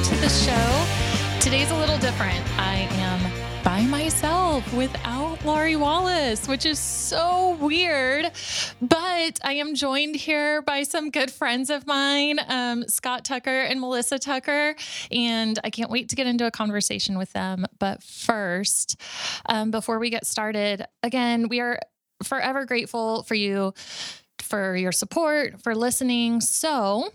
Welcome to the show. Today's a little different. I am by myself without Laurie Wallace, which is so weird. But I am joined here by some good friends of mine, um, Scott Tucker and Melissa Tucker. And I can't wait to get into a conversation with them. But first, um, before we get started, again, we are forever grateful for you for your support, for listening. So,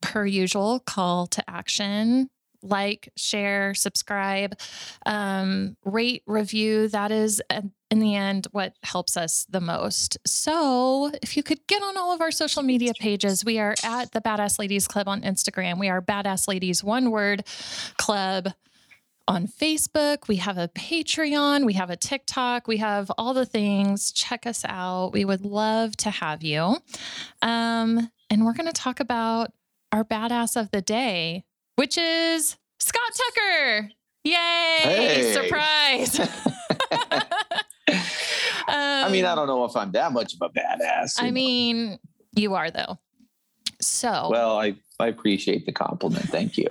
per usual, call to action like, share, subscribe, um, rate, review. That is, uh, in the end, what helps us the most. So, if you could get on all of our social media pages, we are at the Badass Ladies Club on Instagram. We are Badass Ladies One Word Club on Facebook. We have a Patreon. We have a TikTok. We have all the things. Check us out. We would love to have you. Um, and we're going to talk about our badass of the day, which is Scott Tucker. Yay! Hey. Surprise. I mean, I don't know if I'm that much of a badass. I know. mean, you are though. So, well, I, I appreciate the compliment. Thank you.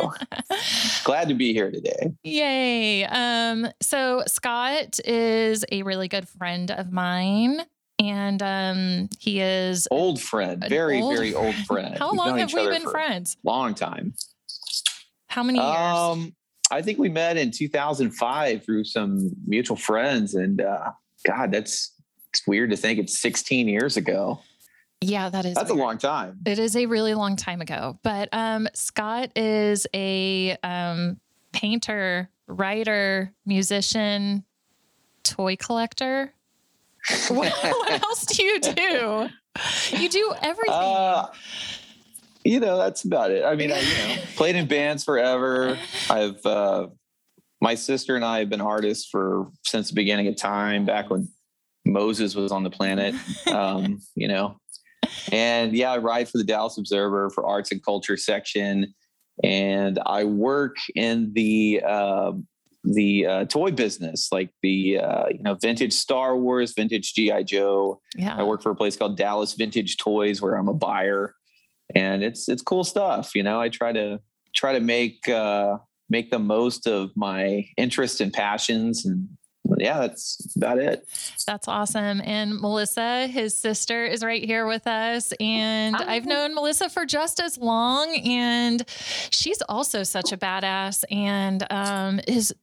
Glad to be here today. yay. Um, so Scott is a really good friend of mine. And um, he is Old friend, very, old very old friend. How We've long have we been friends? Long time. How many years? Um, I think we met in 2005 through some mutual friends, and uh, God, that's it's weird to think it's 16 years ago. yeah, that is That's a long time. It is a really long time ago. But um, Scott is a um, painter, writer, musician, toy collector. what, else do you do? You do everything. Uh, you know, that's about it. I mean, I you know played in bands forever. I've uh, my sister and I have been artists for since the beginning of time, back when Moses was on the planet. Um, you know, and yeah, I write for the Dallas Observer for arts and culture section, and I work in the uh, the uh, toy business, like the uh, you know vintage Star Wars, vintage GI Joe. Yeah. I work for a place called Dallas Vintage Toys where I'm a buyer and it's it's cool stuff, you know. I try to try to make uh make the most of my interests and passions and yeah, that's about it. That's awesome. And Melissa, his sister, is right here with us. And Hi. I've known Melissa for just as long. And she's also such a badass and um, is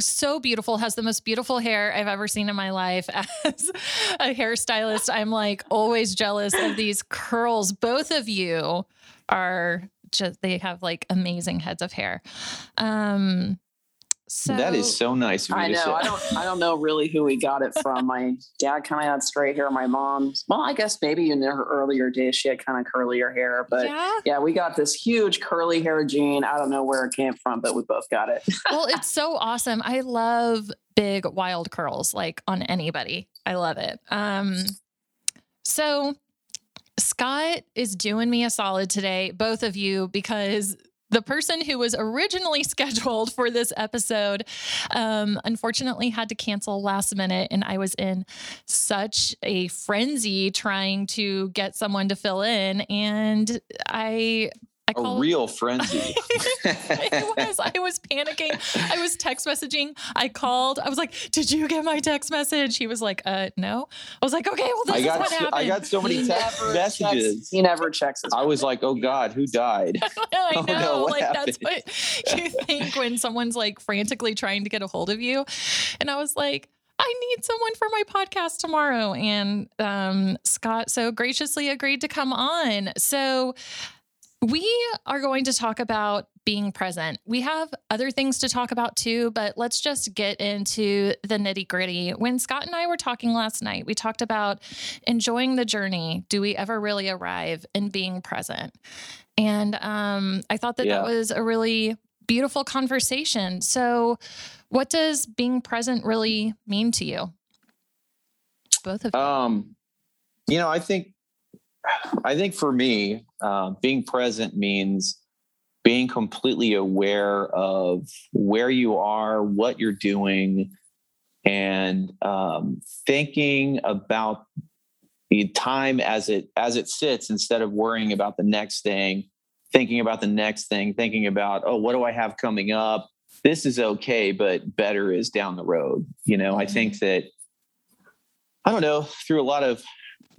so beautiful, has the most beautiful hair I've ever seen in my life. As a hairstylist, I'm like always jealous of these curls. Both of you are just, they have like amazing heads of hair. Um, so that is so nice I know. I don't. I don't know really who we got it from. My dad kind of had straight hair. My mom. Well, I guess maybe in her earlier days she had kind of curlier hair. But yeah. yeah. we got this huge curly hair gene. I don't know where it came from, but we both got it. well, it's so awesome. I love big wild curls like on anybody. I love it. Um so Scott is doing me a solid today, both of you, because the person who was originally scheduled for this episode um, unfortunately had to cancel last minute and i was in such a frenzy trying to get someone to fill in and i i a called real frenzy. it was. I was panicking. I was text messaging. I called. I was like, "Did you get my text message?" He was like, "Uh, no." I was like, "Okay, well, this I is what so, happened." I got so many text messages. Checks, he never checks his. I was like, oh God, who died? I Oh, no, what like that's what you think when someone's like frantically trying to get a hold of you. And I was like, I need someone for my podcast tomorrow. And um, Scott so graciously agreed to come on. So we are going to talk about being present. We have other things to talk about too, but let's just get into the nitty gritty. When Scott and I were talking last night, we talked about enjoying the journey. Do we ever really arrive and being present? And um, I thought that Yeah. that was a really beautiful conversation. So, what does being present really mean to you? Both of you. Um, you know, I think, I think for me, uh, being present means being completely aware of where you are, what you're doing, and um, thinking about the time as it as it sits instead of worrying about the next thing thinking about the next thing thinking about oh what do i have coming up? This is okay but better is down the road. You know i think that i don't know through a lot of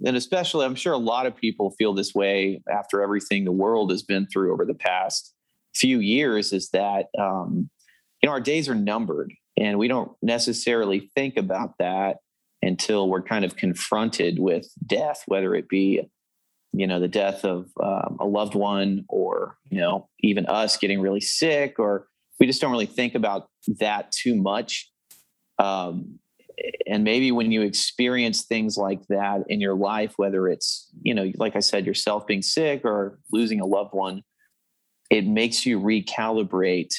and especially i'm sure a lot of people feel this way after everything the world has been through over the past few years is that um, you know our days are numbered and we don't necessarily think about that until we're kind of confronted with death, whether it be, you know, the death of um, a loved one or, you know, even us getting really sick, or we just don't really think about that too much. Um, and maybe when you experience things like that in your life, whether it's, you know, like I said, yourself being sick or losing a loved one, it makes you recalibrate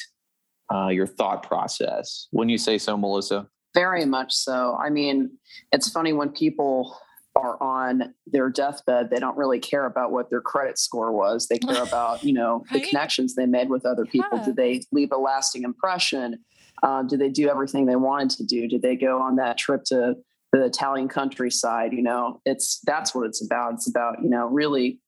uh, your thought process. Wouldn't you say so, Melissa? Very much so. I mean, it's funny when people are on their deathbed, they don't really care about what their credit score was. They care about, you know, right? the connections they made with other people. Yeah. Did they leave a lasting impression? Uh, did they do everything they wanted to do? Did they go on that trip to the Italian countryside? You know, it's that's what it's about. It's about, you know, really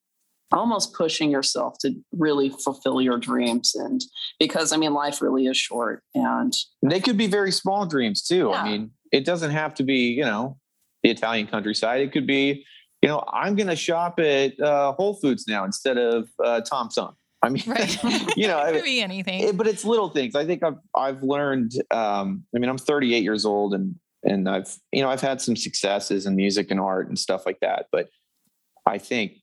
almost pushing yourself to really fulfill your dreams and because i mean life really is short and they could be very small dreams too yeah. i mean it doesn't have to be you know the italian countryside it could be you know i'm going to shop at uh, whole foods now instead of uh, Tom Thumb i mean right. you know it could be anything it, but it's little things i think i've i've learned um, i mean i'm 38 years old and and i've you know i've had some successes in music and art and stuff like that but i think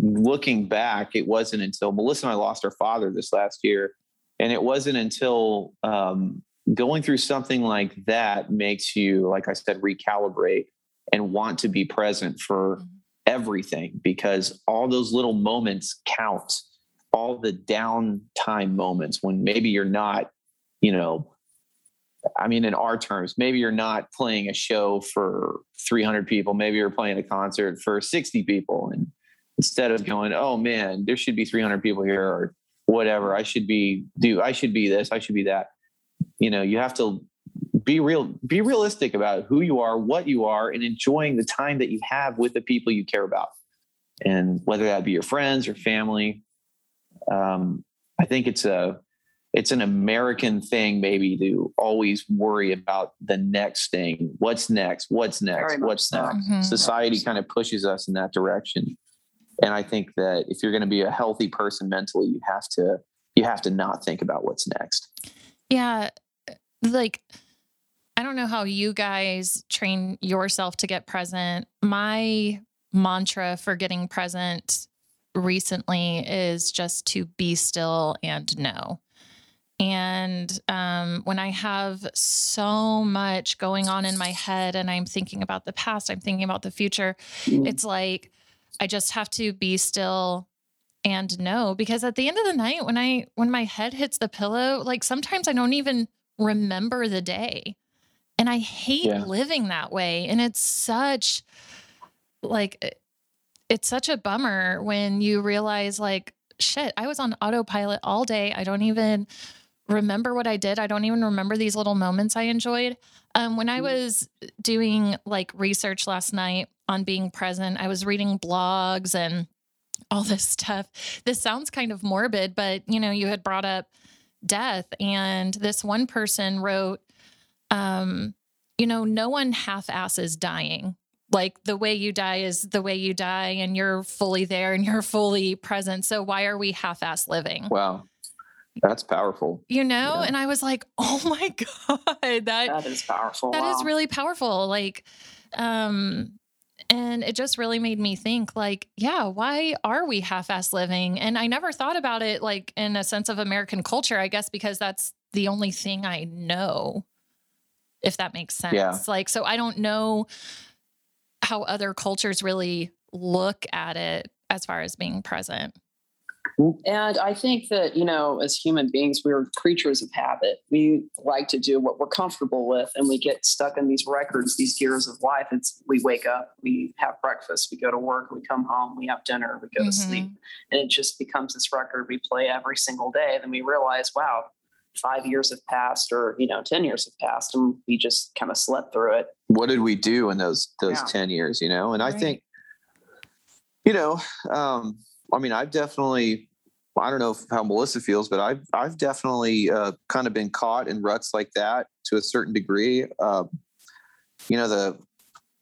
looking back, it wasn't until Melissa and I lost our father this last year. And it wasn't until um, going through something like that makes you, like I said, recalibrate and want to be present for mm-hmm. everything because all those little moments count. All the downtime moments when maybe you're not, you know, I mean, in our terms, maybe you're not playing a show for 300 people. Maybe you're playing a concert for 60 people. And instead of going, oh man, there should be 300 people here or whatever. I should be do. I should be this. I should be that. You know, you have to be real, be realistic about who you are, what you are, and enjoying the time that you have with the people you care about, and whether that be your friends or family. Um, I think it's a it's an American thing, maybe to always worry about the next thing. What's next? What's next? What's next? Mm-hmm. Society kind of pushes us in that direction and i think that if you're going to be a healthy person mentally you have to you have to not think about what's next yeah like i don't know how you guys train yourself to get present my mantra for getting present recently is just to be still and know and um, when I have so much going on in my head and I'm thinking about the past, I'm thinking about the future, mm. it's like I just have to be still and know because at the end of the night when I when my head hits the pillow, like sometimes I don't even remember the day. And I hate yeah. living that way and it's such like it's such a bummer when you realize like shit, I was on autopilot all day. I don't even remember what I did. I don't even remember these little moments I enjoyed. Um, when I mm. was doing like research last night on being present, I was reading blogs and all this stuff. This sounds kind of morbid, but you know, you had brought up death, and this one person wrote, um, you know, no one half asses dying. Like the way you die is the way you die, and you're fully there and you're fully present. So why are we half ass living? Wow. That's powerful. You know, yeah. and I was like, "Oh my god, that that is powerful. That wow. is really powerful." Like um and it just really made me think like, yeah, why are we half-ass living? And I never thought about it like in a sense of American culture, I guess because that's the only thing I know. If that makes sense. Yeah. Like so I don't know how other cultures really look at it as far as being present. And I think that, you know, as human beings, we're creatures of habit. We like to do what we're comfortable with and we get stuck in these records, these gears of life. It's we wake up, we have breakfast, we go to work, we come home, we have dinner, we go mm-hmm. to sleep. Mm-hmm. And it just becomes this record we play every single day. Then we realize, wow, five years have passed or, you know, 10 years have passed and we just kind of slept through it. What did we do in those those yeah. 10 years, you know? And right. I think, you know, um, I mean, I've definitely I don't know how Melissa feels, but I've I've definitely uh, kind of been caught in ruts like that to a certain degree. Uh, you know, the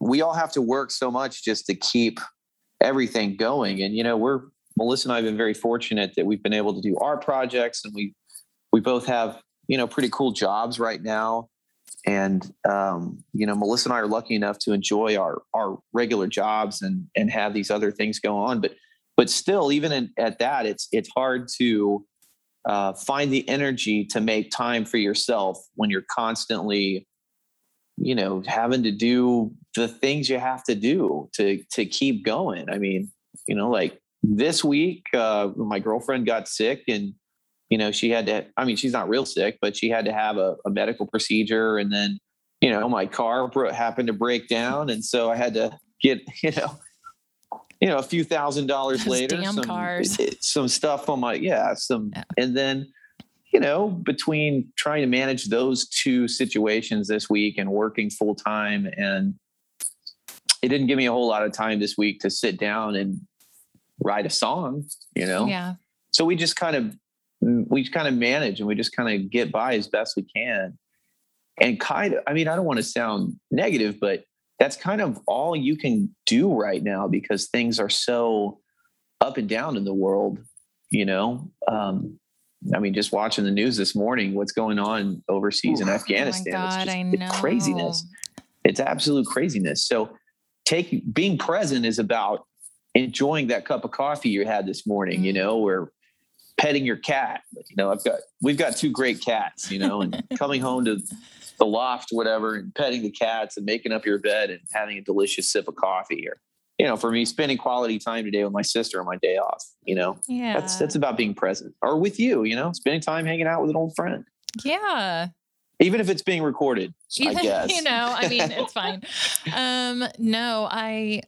we all have to work so much just to keep everything going, and you know, we're Melissa and I have been very fortunate that we've been able to do our projects, and we we both have you know pretty cool jobs right now. And um, you know, Melissa and I are lucky enough to enjoy our our regular jobs and and have these other things go on, but but still, even in, at that, it's it's hard to uh, find the energy to make time for yourself when you're constantly, you know, having to do the things you have to do to to keep going. I mean, you know, like this week, uh, my girlfriend got sick and you know she had to i mean she's not real sick but she had to have a, a medical procedure and then you know my car happened to break down and so i had to get you know you know, a few thousand dollars Those later, some, cars. Eh, some stuff on my, yeah, some, yeah. and then, you know, between trying to manage those two situations this week and working full time, and it didn't give me a whole lot of time this week to sit down and write a song, you know? Yeah. So we just kind of, we kind of manage and we just kind of get by as best we can. And kind of, I mean, I don't want to sound negative, but that's kind of all you can do right now because things are so up and down in the world you know um, i mean just watching the news this morning what's going on overseas in afghanistan oh God, it's just craziness it's absolute craziness so take being present is about enjoying that cup of coffee you had this morning mm-hmm. you know or petting your cat you know i've got we've got two great cats you know and coming home to the loft, whatever, and petting the cats and making up your bed and having a delicious sip of coffee or you know, for me, spending quality time today with my sister on my day off, you know, yeah. that's that's about being present or with you, you know, spending time hanging out with an old friend. Yeah. Even if it's being recorded, Even, I guess. You know, I mean, it's fine. Um, no, I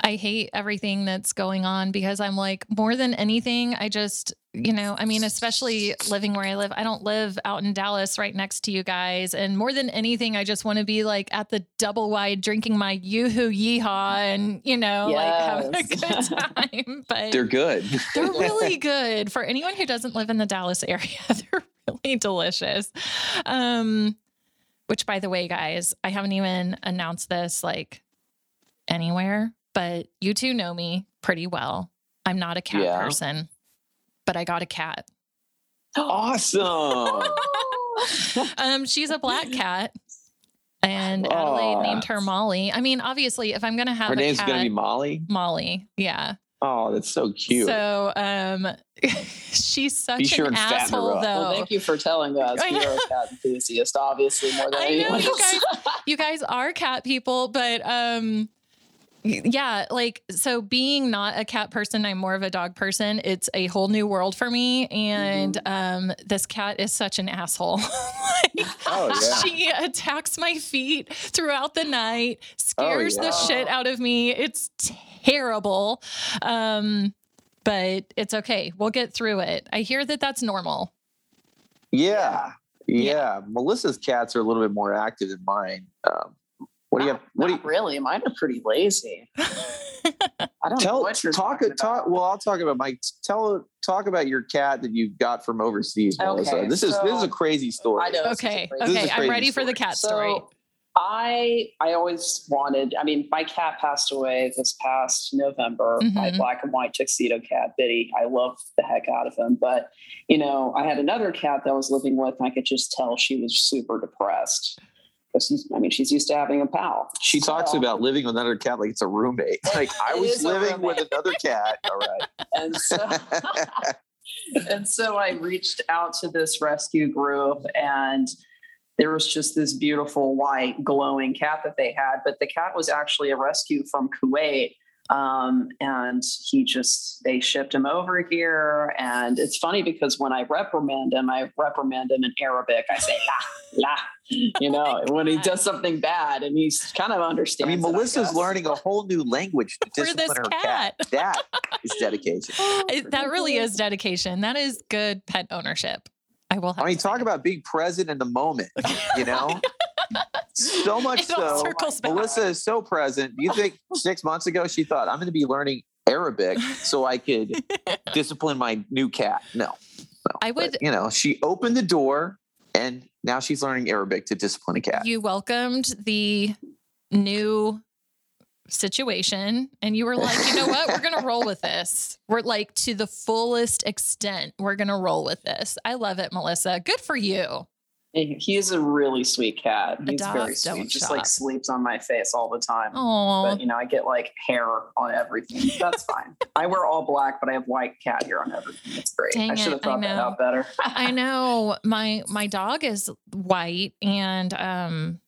I hate everything that's going on because I'm like, more than anything, I just, you know, I mean, especially living where I live, I don't live out in Dallas right next to you guys. And more than anything, I just want to be like at the double wide drinking my yoo-hoo yeehaw and, you know, yes. like having a good time. But they're good. they're really good. For anyone who doesn't live in the Dallas area, they're really delicious. Um, which by the way, guys, I haven't even announced this like anywhere but you two know me pretty well. I'm not a cat yeah. person, but I got a cat. Awesome. um, she's a black cat. And Adelaide named her Molly. I mean, obviously, if I'm gonna have her name's cat, gonna be Molly. Molly, yeah. Oh, that's so cute. So, um, she's such sure an asshole, though. Well, thank you for telling us. You're a cat enthusiast, obviously, more than I anyone know, you guys, you guys are cat people, but um, yeah, like so being not a cat person, I'm more of a dog person. It's a whole new world for me. And mm-hmm. um, this cat is such an asshole. like, oh, yeah. She attacks my feet throughout the night, scares oh, yeah. the shit out of me. It's terrible. Um, but it's okay. We'll get through it. I hear that that's normal. Yeah. Yeah. yeah. Melissa's cats are a little bit more active than mine. Um, what do you have? What do you really? Mine are pretty lazy. I don't tell, know what you're talk. Talk. Well, I'll talk about Mike. Tell talk about your cat that you got from overseas, Melissa. Okay, this is this is a crazy story. I know. Okay. Okay. I'm ready story. for the cat story. So, I I always wanted. I mean, my cat passed away this past November. Mm-hmm. My black and white tuxedo cat, Biddy. I love the heck out of him, but you know, I had another cat that I was living with. And I could just tell she was super depressed because I mean, she's used to having a pal. She so, talks about living with another cat like it's a roommate. Like I was living with another cat. All right. And so, and so I reached out to this rescue group and there was just this beautiful white glowing cat that they had, but the cat was actually a rescue from Kuwait Um, and he just, they shipped him over here. And it's funny because when I reprimand him, I reprimand him in Arabic. I say, la, la, you know, oh when he does something bad and he's kind of understands. I mean, it, Melissa's guess. learning a whole new language to For this discipline her cat. That is dedication. It- oh, that really is dedication. That is good pet ownership. I will. Have I mean, talk say. about being present in the moment, you know? so much so. circles back. Melissa is so present. You think six months ago she thought I'm going to be learning Arabic so I could discipline my new cat? No, no. I would- But, you know, she opened the door and now she's learning Arabic to discipline a cat. You welcomed the new situation and you were like, you know what? We're going to roll with this. We're like to the fullest extent. We're going to roll with this. I love it, Melissa. Good for you. He is a really sweet cat. He's very sweet. Just shop. like sleeps on my face all the time. Oh, But you know, I get like hair on everything. That's fine. I wear all black, but I have white cat hair on everything. It's great. Dang I should have thought that out better. I know my my dog is white and um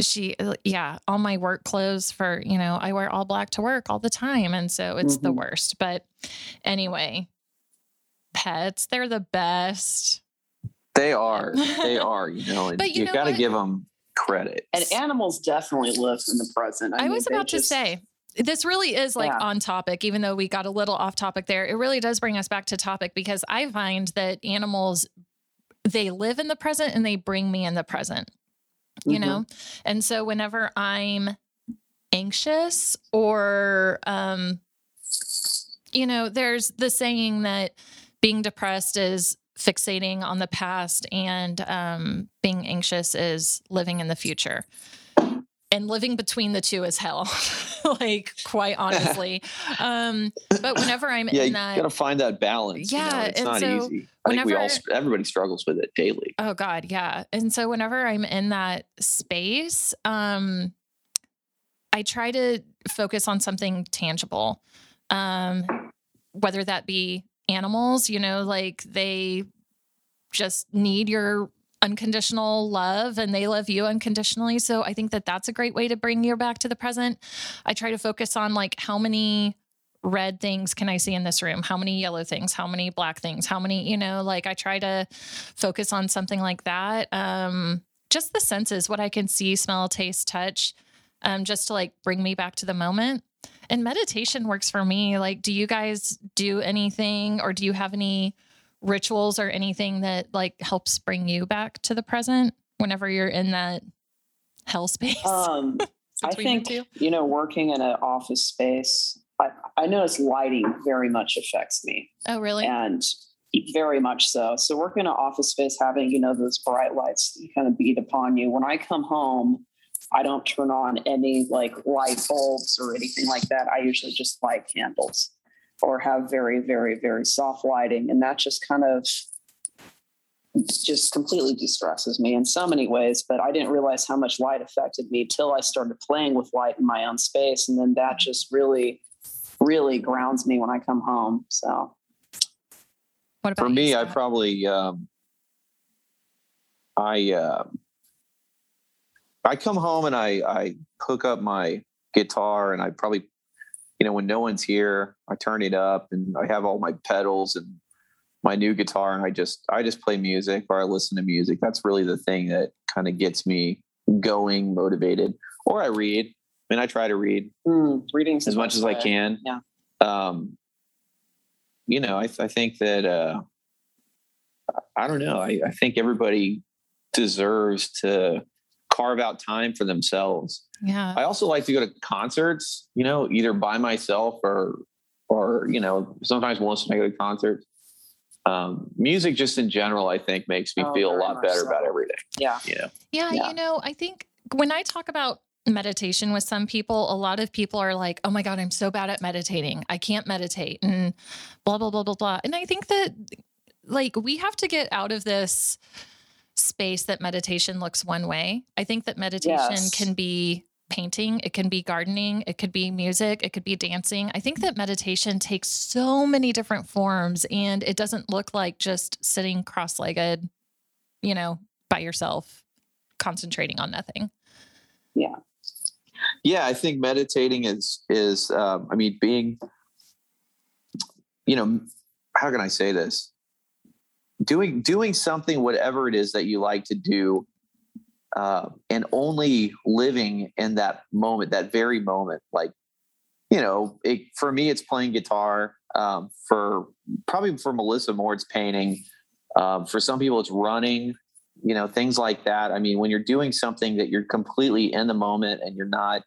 she yeah all my work clothes for you know i wear all black to work all the time and so it's the Mhm. worst but anyway pets they're the best They are. They are, you know, But you you, know got to what? give them credit. And animals definitely live in the present. I, mean, was they about to say this really is like Yeah. on topic, even though we got a little off topic there. It really does bring us back to topic because I find that animals they live in the present and they bring me in the present. You Mhm. know? And so whenever I'm anxious or um you know, there's the saying that being depressed is fixating on the past and um being anxious is living in the future and living between the two is hell like quite honestly um but whenever i'm Yeah, in that, you got to find that balance. you know, Yeah, it's not so easy. I think we all, everybody struggles with it daily. oh god yeah and so whenever i'm in that space um i try to focus on something tangible um whether that be animals you know like they just need your unconditional love and they love you unconditionally. So i think that that's a great way to bring you back to the present. I try to focus on like how many red things can i see in this room? How many yellow things? How many black things? How many you know like i try to focus on something like that. Um just the senses what i can see smell taste touch um just to like bring me back to the moment. And meditation works for me. Like do you guys do anything or do you have any rituals or anything that like helps bring you back to the present whenever you're in that hell space? Um, I Since we went think you know, working in an office space, I, I notice lighting very much affects me, oh really? And very much so. So working in an office space, having you know those bright lights kind of beat upon you. When I come home, I don't turn on any like light bulbs or anything like that. I usually just light candles or have very, very, very soft lighting, and that just kind of just completely distresses me in so many ways. But I didn't realize how much light affected me till I started playing with light in my own space. And then that just really, really grounds me when I come home. So what about For you, me, I probably, um, I, uh, I come home and I, I hook up my guitar and I probably, you know, when no one's here, I turn it up and I have all my pedals and my new guitar and I just, I just play music or I listen to music. That's really the thing that kind of gets me going, motivated. Or I read. I mean, I try to read mm, reading's the as much as I can. Yeah. Um, you know, I, I think that, uh, I don't know. I, I think everybody deserves to carve out time for themselves. yeah I also like to go to concerts, you know, either by myself or, or, you know, sometimes Melissa and I go to concerts. Um, music just in general, I think makes me Oh, feel a lot better so. about everything. Yeah. You know, Yeah, Yeah. you know, I think when I talk about meditation with some people, a lot of people are like, oh my God, I'm so bad at meditating. I can't meditate and blah, blah, blah, blah, blah. And I think that like we have to get out of this space that meditation looks one way. I think that meditation Yes. can be painting, it can be gardening, it could be music, it could be dancing. I think that meditation takes so many different forms and it doesn't look like just sitting cross legged, you know, by yourself, concentrating on nothing. yeah, Yeah, I think meditating is is um, I mean being you know how can I say this doing doing something whatever it is that you like to do uh, and only living in that moment that very moment like you know it, for me it's playing guitar um, for probably for Melissa more it's painting. Um, for some people it's running you know things like that. I mean when you're doing something that you're completely in the moment and you're not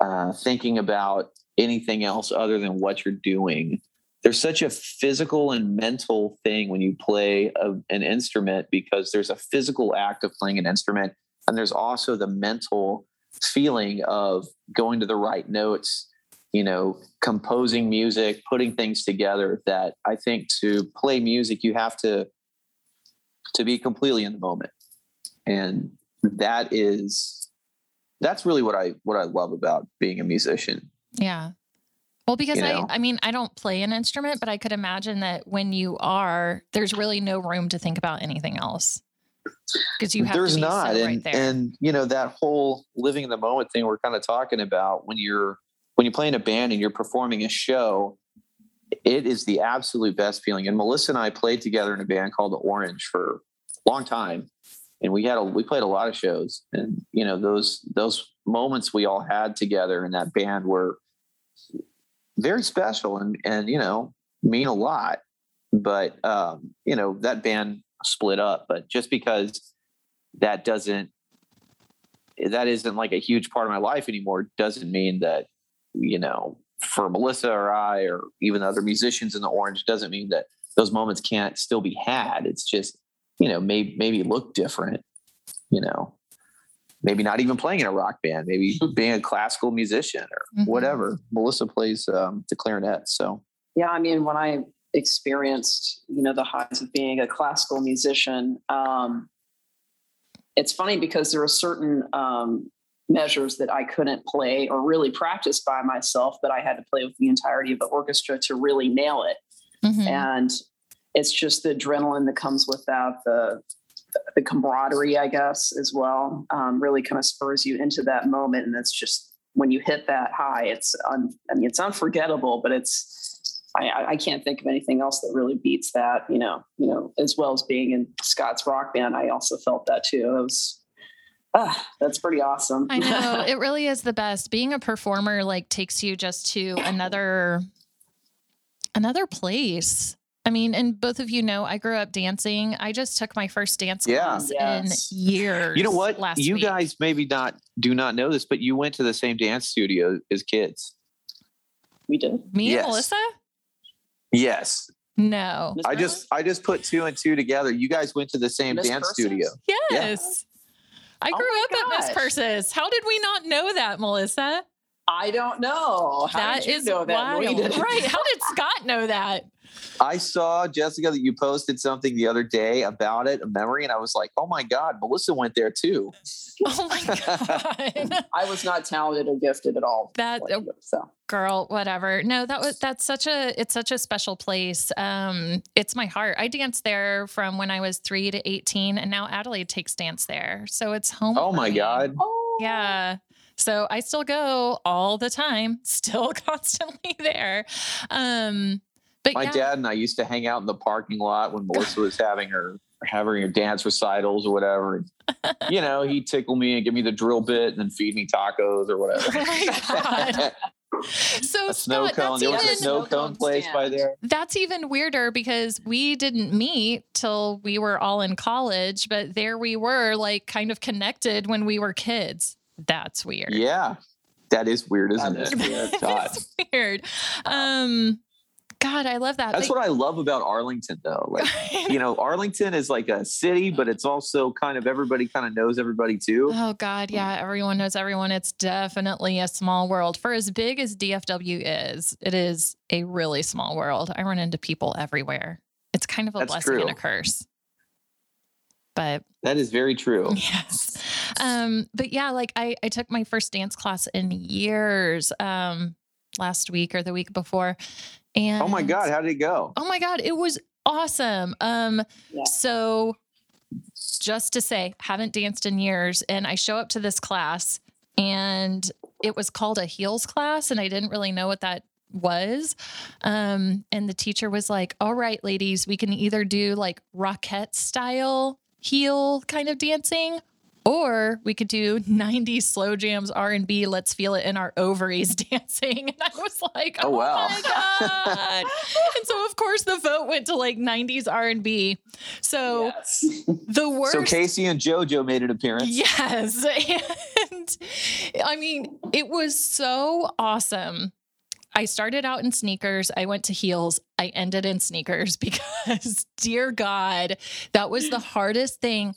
uh, thinking about anything else other than what you're doing there's such a physical and mental thing when you play a, an instrument because there's a physical act of playing an instrument and there's also the mental feeling of going to the right notes you know composing music putting things together that i think to play music you have to to be completely in the moment and that is that's really what i what i love about being a musician Yeah. Well, because You I, know? I mean, I don't play an instrument, but I could imagine that when you are, there's really no room to think about anything else because you have there's to be not and, right there. and you know that whole living in the moment thing we're kind of talking about when you're when you play in a band and you're performing a show it is the absolute best feeling and melissa and i played together in a band called the orange for a long time and we had a we played a lot of shows and you know those those moments we all had together in that band were very special and and you know mean a lot. But um you know that band split up but just because that doesn't that isn't like a huge part of my life anymore doesn't mean that you know for melissa or i or even other musicians in the orange doesn't mean that those moments can't still be had. It's just you know maybe maybe look different you know maybe not even playing in a rock band maybe being a classical musician or Mhm. whatever melissa plays um, the clarinet so Yeah, I mean, when I experienced, you know, the highs of being a classical musician, um, it's funny because there are certain um, measures that I couldn't play or really practice by myself, but I had to play with the entirety of the orchestra to really nail it. Mhm. And it's just the adrenaline that comes with that, the the camaraderie, I guess, as well, um, really kind of spurs you into that moment. And it's just when you hit that high, it's un, I mean, it's unforgettable, but it's I- I, can't think of anything else that really beats that. You know, you know, as well as being in Scott's rock band, I also felt that too. It was, ah, that's pretty awesome. I know it really is the best. Being a performer like takes you just to another another place. I mean, and both of you know I grew up dancing. I just took my first dance Yeah. class Yes. in years. you know what Last you week. guys maybe not do not know this but you went to the same dance studio as kids we did. me Yes. and Melissa? yes No. Miss i Marilyn? just i just put two and two together you guys went to the same Miss dance Persis? studio Yes. I Oh grew my up at Miss gosh. Persis. How did we not know that, Melissa? I don't know. How That did you is know that? wild. Right. How did Scott know that? I saw jessica that you posted something the other day about it a memory and i was like oh my god melissa went there too. Oh my God. I was not talented or gifted at all. That- Like, so. girl whatever. No that was that's such a it's such a special place. Um it's my heart. I danced there from when i was 3 to 18 and now adelaide takes dance there. So it's home oh my me. god. Oh. Yeah. So i still go all the time still constantly there. Um but my yeah. dad and i used to hang out in the parking lot when melissa was having her having her dance recitals or whatever you know he'd tickle me and give me the drill bit and then feed me tacos or whatever Oh so a snow Scott, cone that's there was a even- snow Snow cone cone place by there That's even weirder because we didn't meet till we were all in college, but there we were, like kind of connected when we were kids. That's weird. Yeah, that is weird, isn't That is it? weird. God. Weird. Um, God, I love that. That's what I love about Arlington, though. Like, you know, Arlington is like a city, but it's also kind of everybody kind of knows everybody too. Oh God, yeah, everyone knows everyone. It's definitely a small world. For as big as DFW is, it is a really small world. I run into people everywhere. It's kind of a That's blessing and a curse. But That is very true. yes. Um, but yeah, like I, I took my first dance class in years um last week or the week before. And Oh my God, how did it go? Oh my God, it was awesome. Um, Yeah. so just to say, haven't danced in years, and I show up to this class and it was called a heels class, and I didn't really know what that was. Um, and the teacher was like, All right, ladies, we can either do like Rockette style heel kind of dancing or we could do 90s slow jams r&b let's feel it in our ovaries dancing and i was like oh, oh wow. my god and so of course the vote went to like 90s r&b so yes. the worst so K-Ci and jojo made an appearance yes and i mean it was so awesome I started out in sneakers. I went to heels. I ended in sneakers because, dear God, that was the hardest thing.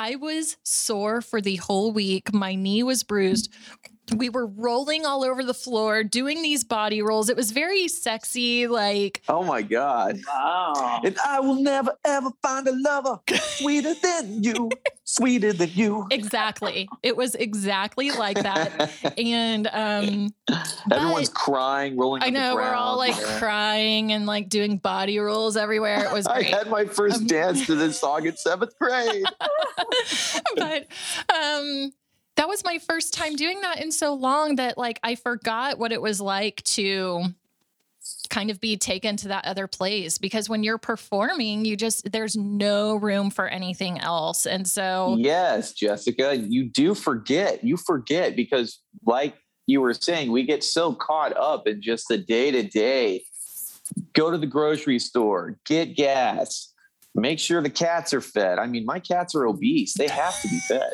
I was sore for the whole week. My knee was bruised we were rolling all over the floor doing these body rolls. It was very sexy, like oh my god! Wow! And I will never ever find a lover sweeter than you, sweeter than you. Exactly. It was exactly like that, and um, everyone's but, crying, rolling. I know we're all like yeah. crying and like doing body rolls everywhere. It was. Great. I had my first um, dance to this song in seventh grade. but um that was my first time doing that in so long that like I forgot what it was like to kind of be taken to that other place because when you're performing you just there's no room for anything else. And so yes jessica you do forget you forget because like you were saying we get so caught up in just the day to day go to the grocery store get gas make sure the cats are fed. I mean, my cats are obese; they have to be fed.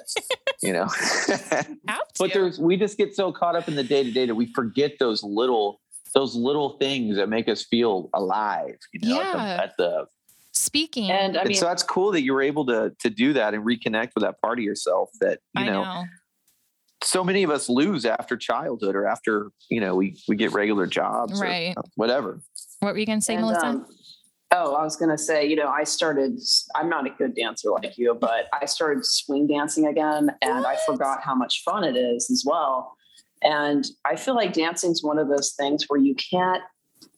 you know, but there's we just get so caught up in the day to day that we forget those little those little things that make us feel alive. You know, yeah. at, the, at the speaking and I mean, and so that's cool that you were able to to do that and reconnect with that part of yourself that you know, know, so many of us lose after childhood or after you know we we get regular jobs right or whatever what were you gonna say and, melissa um, Oh, I was going to say, you know, I started, I'm not a good dancer like you, but I started swing dancing again and what? I forgot how much fun it is as well. And I feel like dancing is one of those things where you can't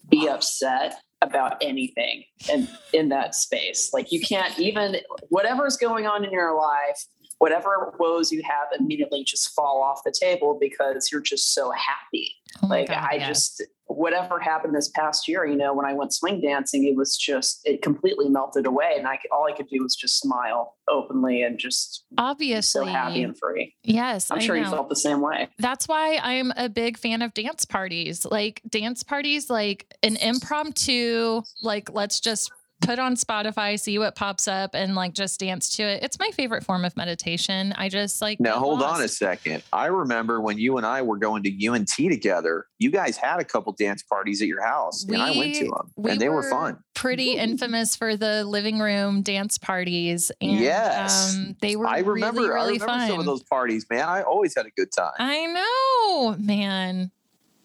be upset about anything in, in that space. Like you can't even, whatever's going on in your life, whatever woes you have immediately just fall off the table because you're just so happy. Oh like God, I yes. just whatever happened this past year, you know, when I went swing dancing, it was just it completely melted away, and I all I could do was just smile openly and just obviously so happy and free. Yes, I'm sure you felt the same way. That's why I'm a big fan of dance parties, like dance parties, like an impromptu, like let's just put on Spotify, see what pops up, and like just dance to it. It's my favorite form of meditation. I just like. Now, hold lost. on a second. I remember when you and I were going to UNT together, you guys had a couple dance parties at your house, we, and I went to them, and they were, were fun. Pretty infamous for the living room dance parties. And, yes. Um, they were I remember, really, really I remember fun. some of those parties, man. I always had a good time. I know, man.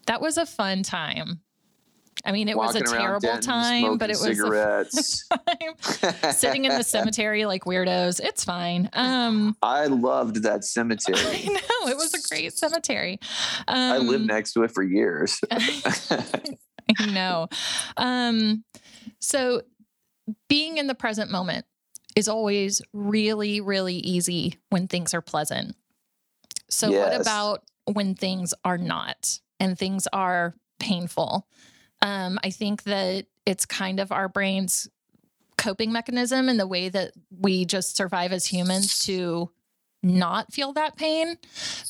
That was a fun time. I mean, it was a terrible time, but it was cigarettes. sitting in the cemetery like weirdos. It's fine. Um, I loved that cemetery. I know it was a great cemetery. Um, I lived next to it for years. I know. Um, so being in the present moment is always really, really easy when things are pleasant. So, yes. what about when things are not and things are painful? Um, I think that it's kind of our brain's coping mechanism and the way that we just survive as humans to not feel that pain.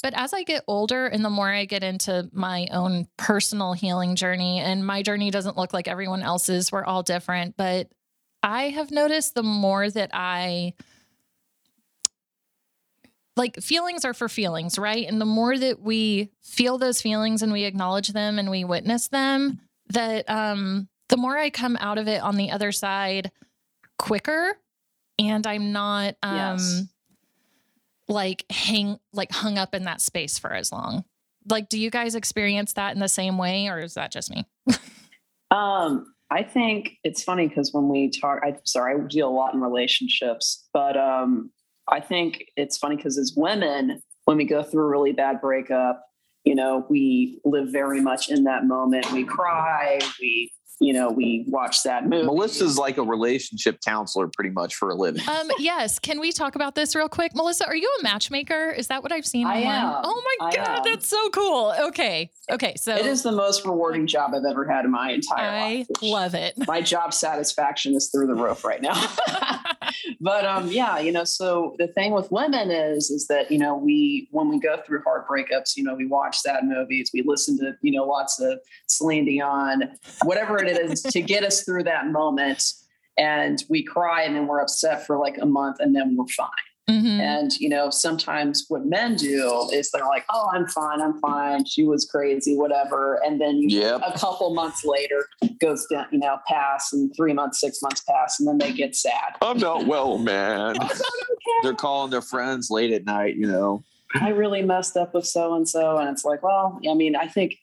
But as I get older and the more I get into my own personal healing journey, and my journey doesn't look like everyone else's, we're all different. But I have noticed the more that I like feelings are for feelings, right? And the more that we feel those feelings and we acknowledge them and we witness them, that um, the more I come out of it on the other side quicker, and I'm not um, yes. like hang like hung up in that space for as long. Like, do you guys experience that in the same way, or is that just me? um, I think it's funny because when we talk, I sorry, I deal a lot in relationships, but um, I think it's funny because as women, when we go through a really bad breakup, you know we live very much in that moment. We cry we you know, we watched that movie. Melissa's like a relationship counselor pretty much for a living. Um, yes. Can we talk about this real quick? Melissa, are you a matchmaker? Is that what I've seen I online? am. Oh my I God, am. that's so cool. Okay. Okay. So it is the most rewarding job I've ever had in my entire I life. which- love it. my job satisfaction is through the roof right now. but um yeah, you know, so the thing with women is is that, you know, we when we go through hard breakups, you know, we watch sad movies, we listen to, you know, lots of Celine Dion, whatever it is to get us through that moment. And we cry and then we're upset for like a month and then we're fine. Mhm. And, you know, sometimes what men do is they're like, oh, I'm fine, I'm fine. She was crazy, whatever. And then Yep. a couple months later goes down, you know, pass and three months, six months pass, and then they get sad. I'm not well, man. They're calling their friends late at night, you know. I really messed up with so and so. And it's like, well, I mean, I think,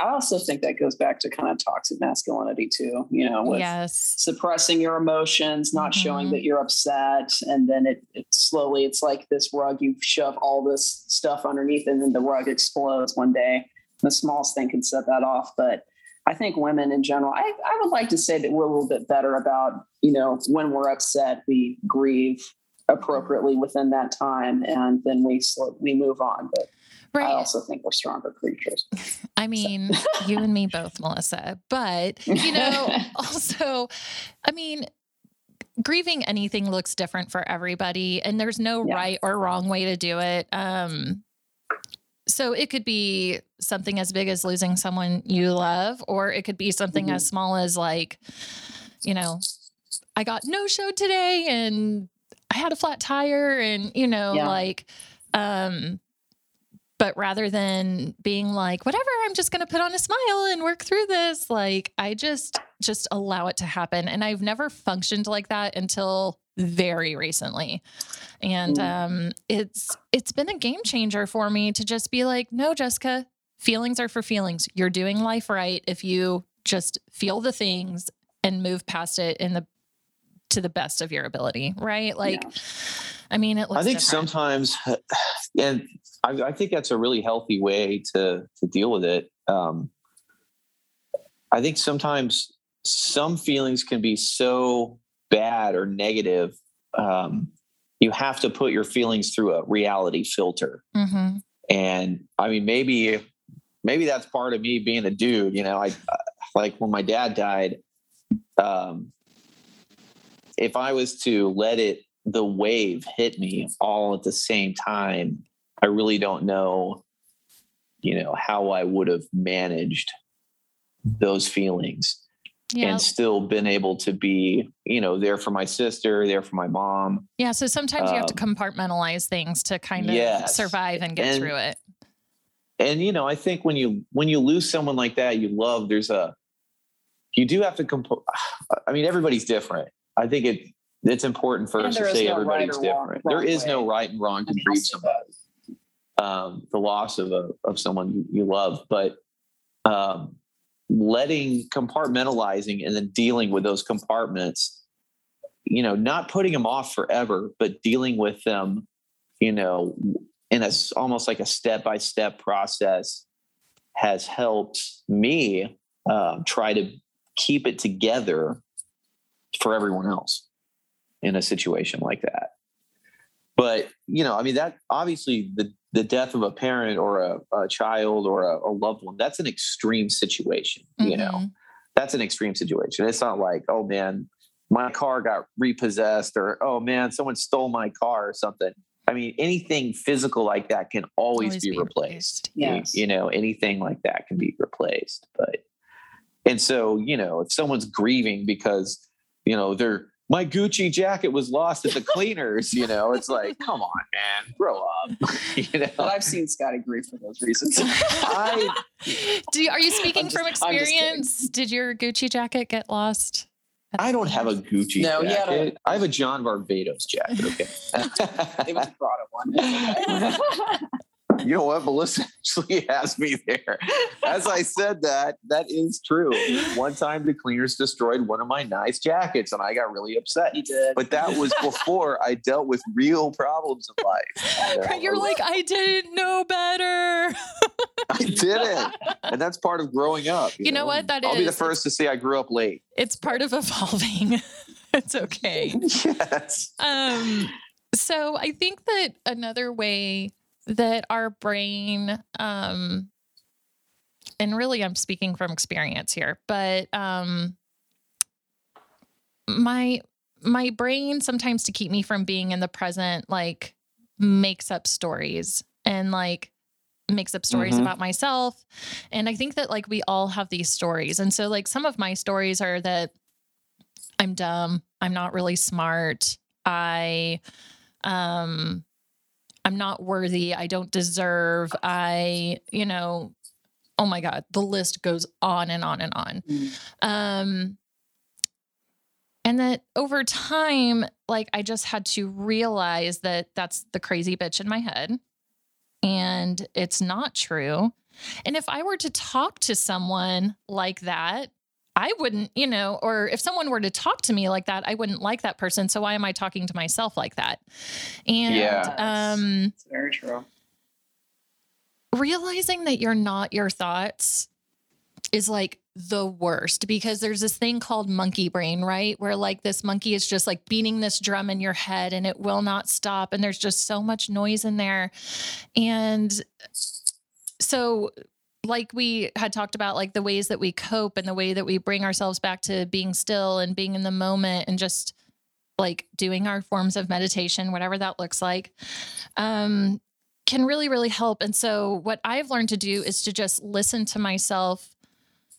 I also think that goes back to kind of toxic masculinity too, you know, with yes. suppressing your emotions, not showing Mhm. that you're upset. And then it, it slowly, it's like this rug, you shove all this stuff underneath and then the rug explodes one day. The smallest thing can set that off. But I think women in general, I, I would like to say that we're a little bit better about, you know, when we're upset, we grieve appropriately within that time and then we slow, we move on. But I also think we're stronger creatures. I mean, you and me both, Melissa. But, you know, also, I mean, grieving anything looks different for everybody, and there's no Yeah. right or wrong way to do it. Um, so it could be something as big as losing someone you love, or it could be something Mhm. as small as like, you know, I got no show today and I had a flat tire and you know, Yeah. like um but rather than being like whatever i'm just going to put on a smile and work through this like i just just allow it to happen. And i've never functioned like that until very recently. And um it's it's been a game changer for me to just be like no jessica feelings are for feelings. You're doing life right if you just feel the things and move past it in the to the best of your ability right like Yeah. i mean it looks I think different. sometimes, and I, I think that's a really healthy way to to deal with it. Um, I think sometimes some feelings can be so bad or negative. Um, you have to put your feelings through a reality filter. Mhm. And I mean, maybe, maybe that's part of me being a dude. You know, I like when my dad died. Um, if I was to let it, the wave hit me all at the same time, I really don't know, you know, how I would have managed those feelings yeah and still been able to be, you know, there for my sister, there for my mom. Yeah, so sometimes you have to Um, compartmentalize things to kind of yes. survive and get And- through it. and you know i think when you when you lose someone like that you love there's a you do have to comp- i mean everybody's different i think it it's important for And us to say no everybody's wrong- different. Wrong there is no right and wrong to grieve somebody um the loss of a of someone you- love but um letting compartmentalizing and then dealing with those compartments you know not putting them off forever but dealing with them you know in a almost like a step by step process has helped me um, try to keep it together for everyone else in a situation like that. But you know, I mean, that obviously the the death of a parent or a, a child or a, a loved one that's an extreme situation. You know, Mhm. that's an extreme situation. It's not like, oh man, my car got repossessed or oh man, someone stole my car or something. I mean, anything physical like that can always, Always be, be replaced. You- Yes. You, know, anything like that can be replaced. But and so, you know, if someone's grieving because, you know, their my Gucci jacket was lost at the cleaners, you know, it's like, come on, man, grow up. you know. But I've seen Scotty grieve for those reasons. I Do you, are you speaking just- from I'm just kidding. experience? Did your Gucci jacket get lost? I don't have a Gucci jacket. No, he had a- I have a John Varvatos jacket. Okay. it was a Prada one. You know what? Melissa actually has me there. As I said that, that is true. One time the cleaners destroyed one of my nice jackets and I got really upset. He did. But that was before I dealt with real problems in life. You're like, I didn't know better. I didn't. And that's part of growing up. You, you know? know? what? That I'll is. be the first to say I grew up late. It's part of evolving. it's okay. Yes. Um, so I think that another way that our brain um and really I'm speaking from experience here, but um my my brain sometimes to keep me from being in the present like makes up stories and like makes up stories mm-hmm. about myself and i think that like we all have these stories and so like some of my stories are that i'm dumb i'm not really smart i um I'm not worthy, I don't deserve, I, you know, oh my God, the list goes on and on and on. Mm. Um, and that over time, like I just had to realize that that's the crazy bitch in my head and it's not true. And if I were to talk to someone like that, I wouldn't, you know, or if someone were to talk to me like that, I wouldn't like that person. So why am I talking to myself like that? And yeah, um it's very true. Realizing that you're not your thoughts is like the worst because there's this thing called monkey brain, right? Where like this monkey is just like beating this drum in your head and it will not stop. And there's just so much noise in there. And so like we had talked about like the ways that we cope and the way that we bring ourselves back to being still and being in the moment and just like doing our forms of meditation whatever that looks like um can really really help. And so what i've learned to do is to just listen to myself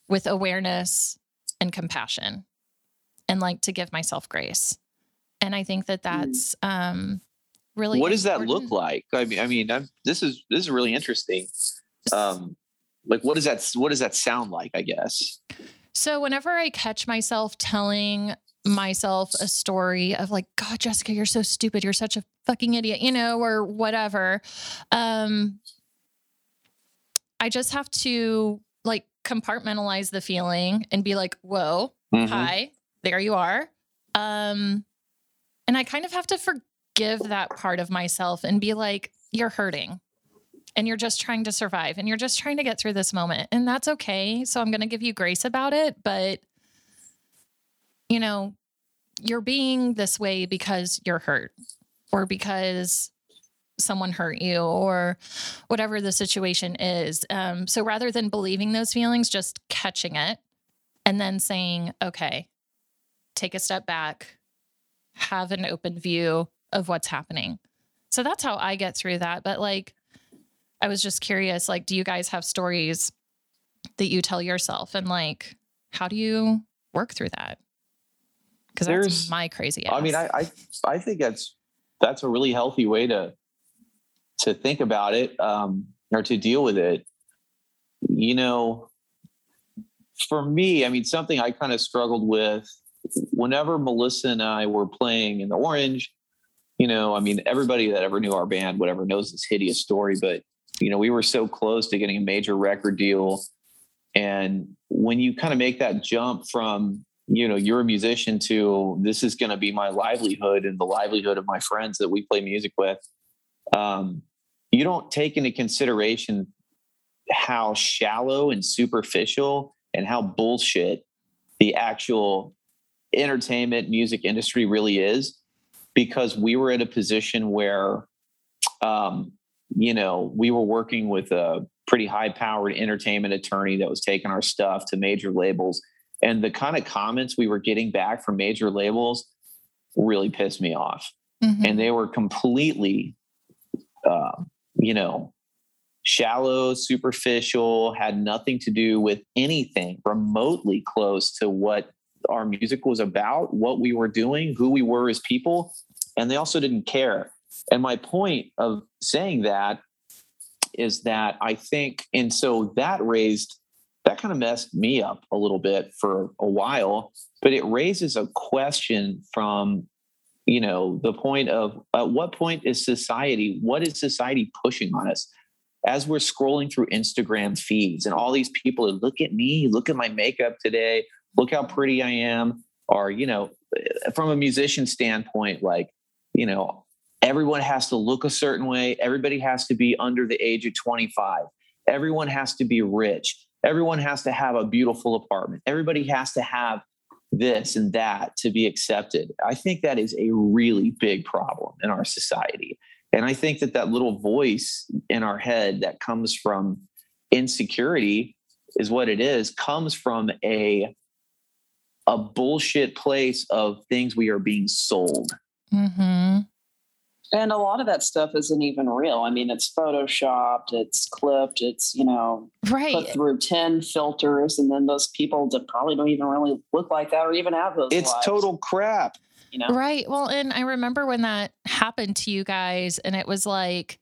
with awareness and compassion and like to give myself grace. And i think that hmm. that's um really what does that look like? I mean i mean I'm, this is this is really interesting. Um like what does that what does that sound like i guess? So whenever i catch myself telling myself a story of like god jessica you're so stupid. You're such a fucking idiot you know or whatever um i just have to like compartmentalize the feeling and be like whoa mm-hmm. hi there you are um and i kind of have to forgive that part of myself and be like you're hurting and you're just trying to survive and you're just trying to get through this moment. And that's okay. So I'm going to give you grace about it. But, you know, you're being this way because you're hurt or because someone hurt you or whatever the situation is. Um, so rather than believing those feelings, just catching it and then saying, okay, take a step back, have an open view of what's happening. So that's how I get through that. But like, I was just curious, like, do you guys have stories that you tell yourself and like, how do you work through that? Because that's my crazy. Ass. I mean, I, I, I think that's, that's a really healthy way to, to think about it, um, or to deal with it. You know, for me, I mean, something I kind of struggled with whenever Melissa and I were playing in the Orange, you know, I mean, everybody that ever knew our band, whatever, knows this hideous story, but you know, we were so close to getting a major record deal. And when you kind of make that jump from, you know, you're a musician to this is going to be my livelihood and the livelihood of my friends that we play music with, um, you don't take into consideration how shallow and superficial and how bullshit the actual entertainment music industry really is because we were at a position where um, you know, we were working with a pretty high powered entertainment attorney that was taking our stuff to major labels. And the kind of comments we were getting back from major labels really pissed me off. Mm-hmm. And they were completely, uh, you know, shallow, superficial, had nothing to do with anything remotely close to what our music was about, what we were doing, who we were as people. And they also didn't care. And my point of saying that is that I think, and so that raised, that kind of messed me up a little bit for a while, but it raises a question from, you know, the point of at what point is society, what is society pushing on us? as we're scrolling through Instagram feeds and all these people are look at me, look at my makeup today, look how pretty I am, or you know, from a musician standpoint, like you know, everyone has to look a certain way. Everybody has to be under the age of 25. Everyone has to be rich. Everyone has to have a beautiful apartment. Everybody has to have this and that to be accepted. I think that is a really big problem in our society. And I think that that little voice in our head that comes from insecurity is what it is, comes from a a bullshit place of things we are being sold. Mm-hmm. And a lot of that stuff isn't even real. I mean, it's photoshopped, it's clipped, it's, you know, right. put through 10 filters. And then those people that probably don't even really look like that or even have those. It's lives, total crap. You know? Right. Well, and I remember when that happened to you guys, and it was like,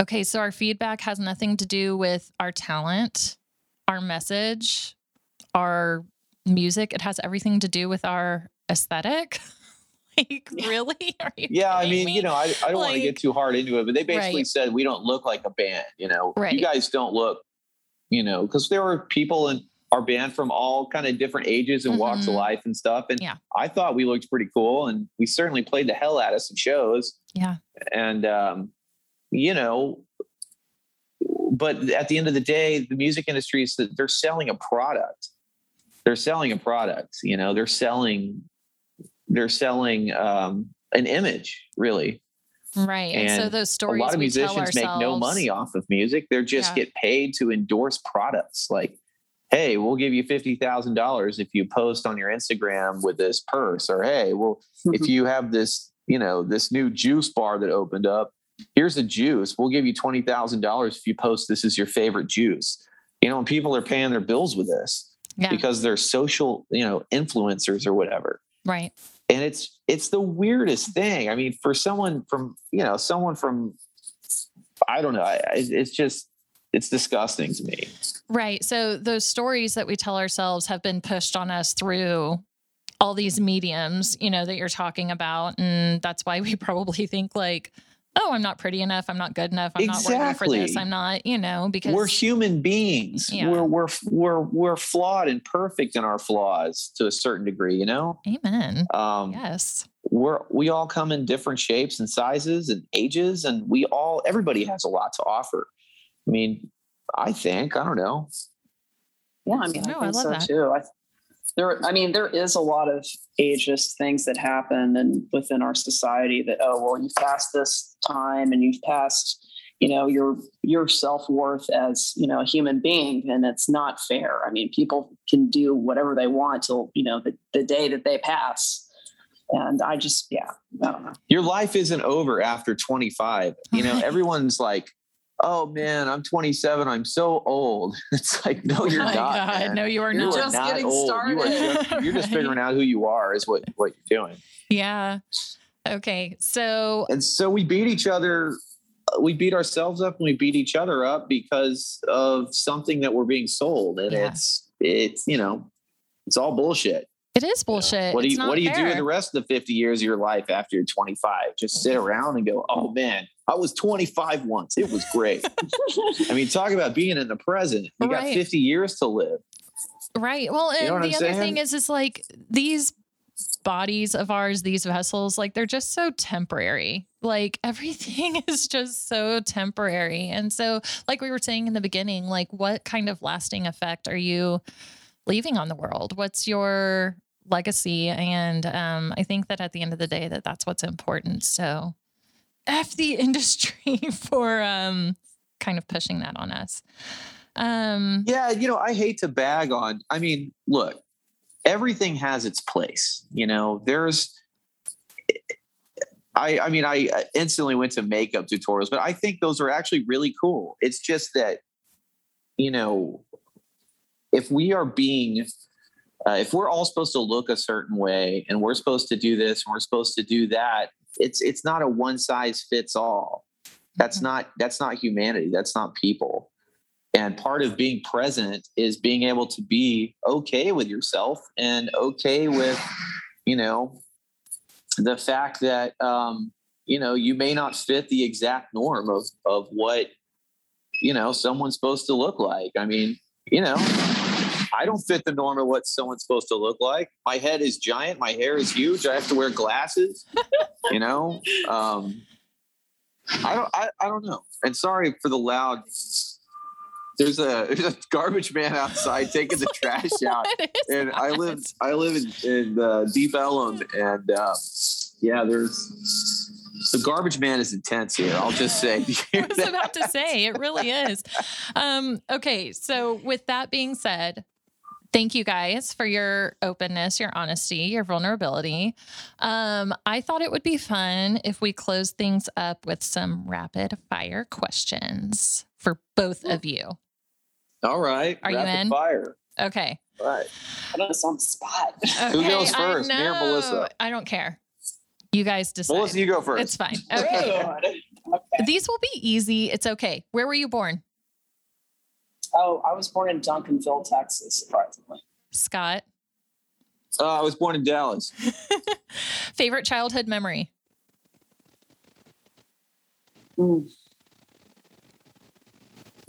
okay, so our feedback has nothing to do with our talent, our message, our music. It has everything to do with our aesthetic. like, really? yeah, I mean, me? you know, I, I don't like, want to get too hard into it, but they basically right. said we don't look like a band. You know, right. you guys don't look, you know, because there were people in our band from all kind of different ages and mm-hmm. walks of life and stuff. And yeah. I thought we looked pretty cool, and we certainly played the hell out of some shows. Yeah, and um, you know, but at the end of the day, the music industry is that they're selling a product. They're selling a product. You know, they're selling they're selling um, an image, really. Right. And, and, so those stories, a lot of musicians make no money off of music. They're just yeah. get paid to endorse products. Like, hey, we'll give you fifty thousand dollars if you post on your Instagram with this purse, or hey, well, mm-hmm. if you have this, you know, this new juice bar that opened up, here's a juice. We'll give you twenty thousand dollars if you post this is your favorite juice. You know, and people are paying their bills with this yeah. because they're social, you know, influencers or whatever. Right and it's it's the weirdest thing. I mean for someone from you know someone from i don't know I, it's just it's disgusting to me. Right. So those stories that we tell ourselves have been pushed on us through all these mediums you know that you're talking about and that's why we probably think like oh, I'm not pretty enough. I'm not good enough. I'm exactly. not worthy for this. I'm not, you know, because we're human beings. Yeah. We're we're we're we're flawed and perfect in our flaws to a certain degree, you know? Amen. Um yes. We're we all come in different shapes and sizes and ages, and we all everybody has a lot to offer. I mean, I think, I don't know. Yeah, I mean, no, I think I so that. too. I there i mean there is a lot of ageist things that happen and within our society that oh well you've passed this time and you've passed you know your your self-worth as you know a human being and it's not fair. I mean people can do whatever they want till you know the, the day that they pass. And i just yeah i don't know. Your life isn't over after 25 you know everyone's like oh man, I'm 27. I'm so old. It's like, no, oh you're oh not. God, no, you are you not. Are just not getting old. started. You are just, you're just figuring out who you are is what, what you're doing. Yeah. Okay. So, and so we beat each other. Uh, we beat ourselves up and we beat each other up because of something that we're being sold. And Yeah. it's, it's, you know, it's all bullshit. It is bullshit. What do It's you What do you do fair. with the rest of the 50 years of your life after you're 25? Just sit around and go, "Oh man, I was 25 once. It was great." I mean, talk about being in the present. You got 50 years to live. Right. Well, and know the I'm other saying? thing is, is like these bodies of ours, these vessels, like they're just so temporary. Like everything is just so temporary. And so, like we were saying in the beginning, like what kind of lasting effect are you leaving on the world? What's your legacy? And um, I think that at the end of the day, that that's what's important. So, F the industry for um, kind of pushing that on us. Um, Yeah, you know, I hate to bag on. I mean, look, everything has its place. You know, there's. I, I mean, I instantly went to makeup tutorials, but I think those are actually really cool. It's just that, you know, if we are being, uh, if we're all supposed to look a certain way, and we're supposed to do this, and we're supposed to do that, it's it's not a one size fits all. That's Mhm. not that's not humanity. That's not people. And part of being present is being able to be okay with yourself and okay with, you know, the fact that um, you know you may not fit the exact norm of of what you know someone's supposed to look like. I mean, you know, I don't fit the norm of what someone's supposed to look like. My head is giant. My hair is huge. I have to wear glasses. you know, um, I don't. I, I don't know. And sorry for the loud. There's a, there's a garbage man outside taking the trash out, and I live I live in, in uh, Deep Ellum, and uh, yeah, there's the garbage man is intense here. I'll just say. I was about to say it really is. Um, okay, so with that being said, thank you guys for your openness, your honesty, your vulnerability. Um, I thought it would be fun if we close things up with some rapid fire questions for both of you. All right. Are rapid you in? Fire. Okay. All right. I know this on the spot. Okay, Who goes first? Me or Melissa? I don't care. You guys decide. Melissa, you go first. It's fine. Okay. okay. These will be easy. It's okay. Where were you born? Oh, I was born in Duncanville, Texas, surprisingly. Scott? Uh, I was born in Dallas. Favorite childhood memory? Mm.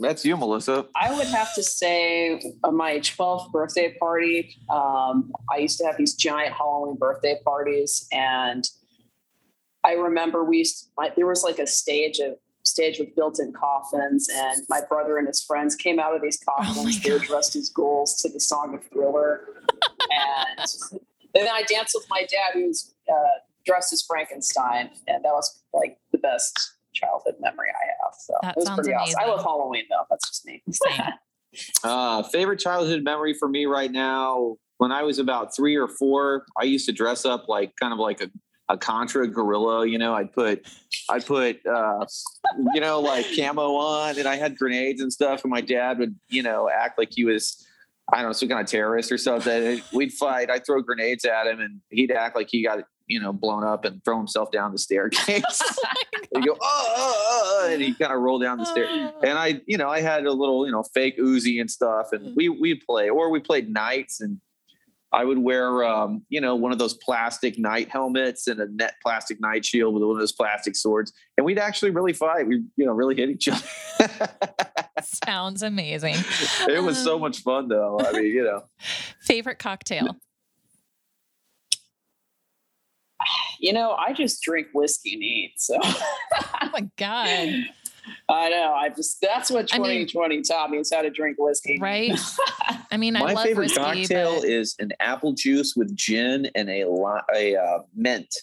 That's you, Melissa. I would have to say uh, my 12th birthday party. Um, I used to have these giant Halloween birthday parties, and I remember we used to, like, there was like a stage of stage with built-in coffins, and my brother and his friends came out of these oh coffins. Oh they were dressed as ghouls to the song of Thriller, and then I danced with my dad, who was uh, dressed as Frankenstein, and that was like the best childhood memory I have. So that it was pretty amazing. awesome. I love Halloween though. That's just me. uh, favorite childhood memory for me right now. When I was about three or four, I used to dress up like kind of like a a Contra guerrilla. You know, I'd put, I'd put, uh, you know, like camo on, and I had grenades and stuff. And my dad would, you know, act like he was, I don't know, some kind of terrorist or something. We'd fight. I'd throw grenades at him, and he'd act like he got, you know, blown up and throw himself down the staircase. oh he'd go, oh, oh, oh, and he kind of roll down the stairs. Oh. And I, you know, I had a little, you know, fake Uzi and stuff, and mm. we we play, or we played knights and I would wear, um, you know, one of those plastic knight helmets and a net plastic knight shield with one of those plastic swords, and we'd actually really fight. We, you know, really hit each other. Sounds amazing. It was so um, much fun, though. I mean, you know. Favorite cocktail. You know, I just drink whiskey neat. So. oh my god. I know. I just that's what 2020 I mean, taught me is how to drink whiskey. Right. I mean, my I favorite whiskey, cocktail but... is an apple juice with gin and a lot a uh, mint,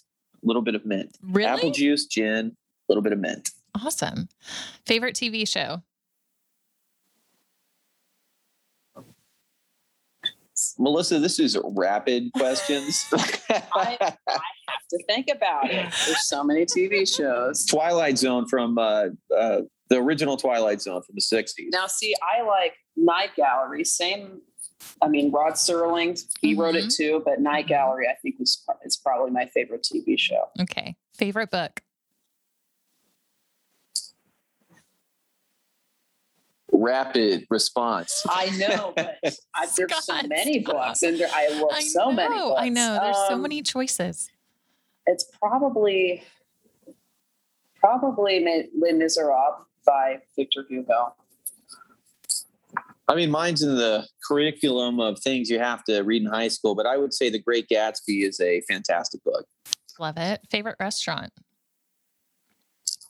a little bit of mint. Really? Apple juice, gin, a little bit of mint. Awesome. Favorite TV show. Melissa, this is rapid questions. I, I, have to think about it. There's so many TV shows. Twilight Zone from uh, uh, the original Twilight Zone from the 60s. Now, see, I like Night Gallery. Same, I mean, Rod Serling, he mm-hmm. wrote it mm-hmm. too, but Night Gallery, I think, was is probably my favorite TV show. Okay. Favorite book? Rapid response. I know, but I, there's so many books, and there, I love I so know, many. Books. I know there's um, so many choices. It's probably probably Les Miserables by Victor Hugo. I mean, mine's in the curriculum of things you have to read in high school, but I would say The Great Gatsby is a fantastic book. Love it. Favorite restaurant?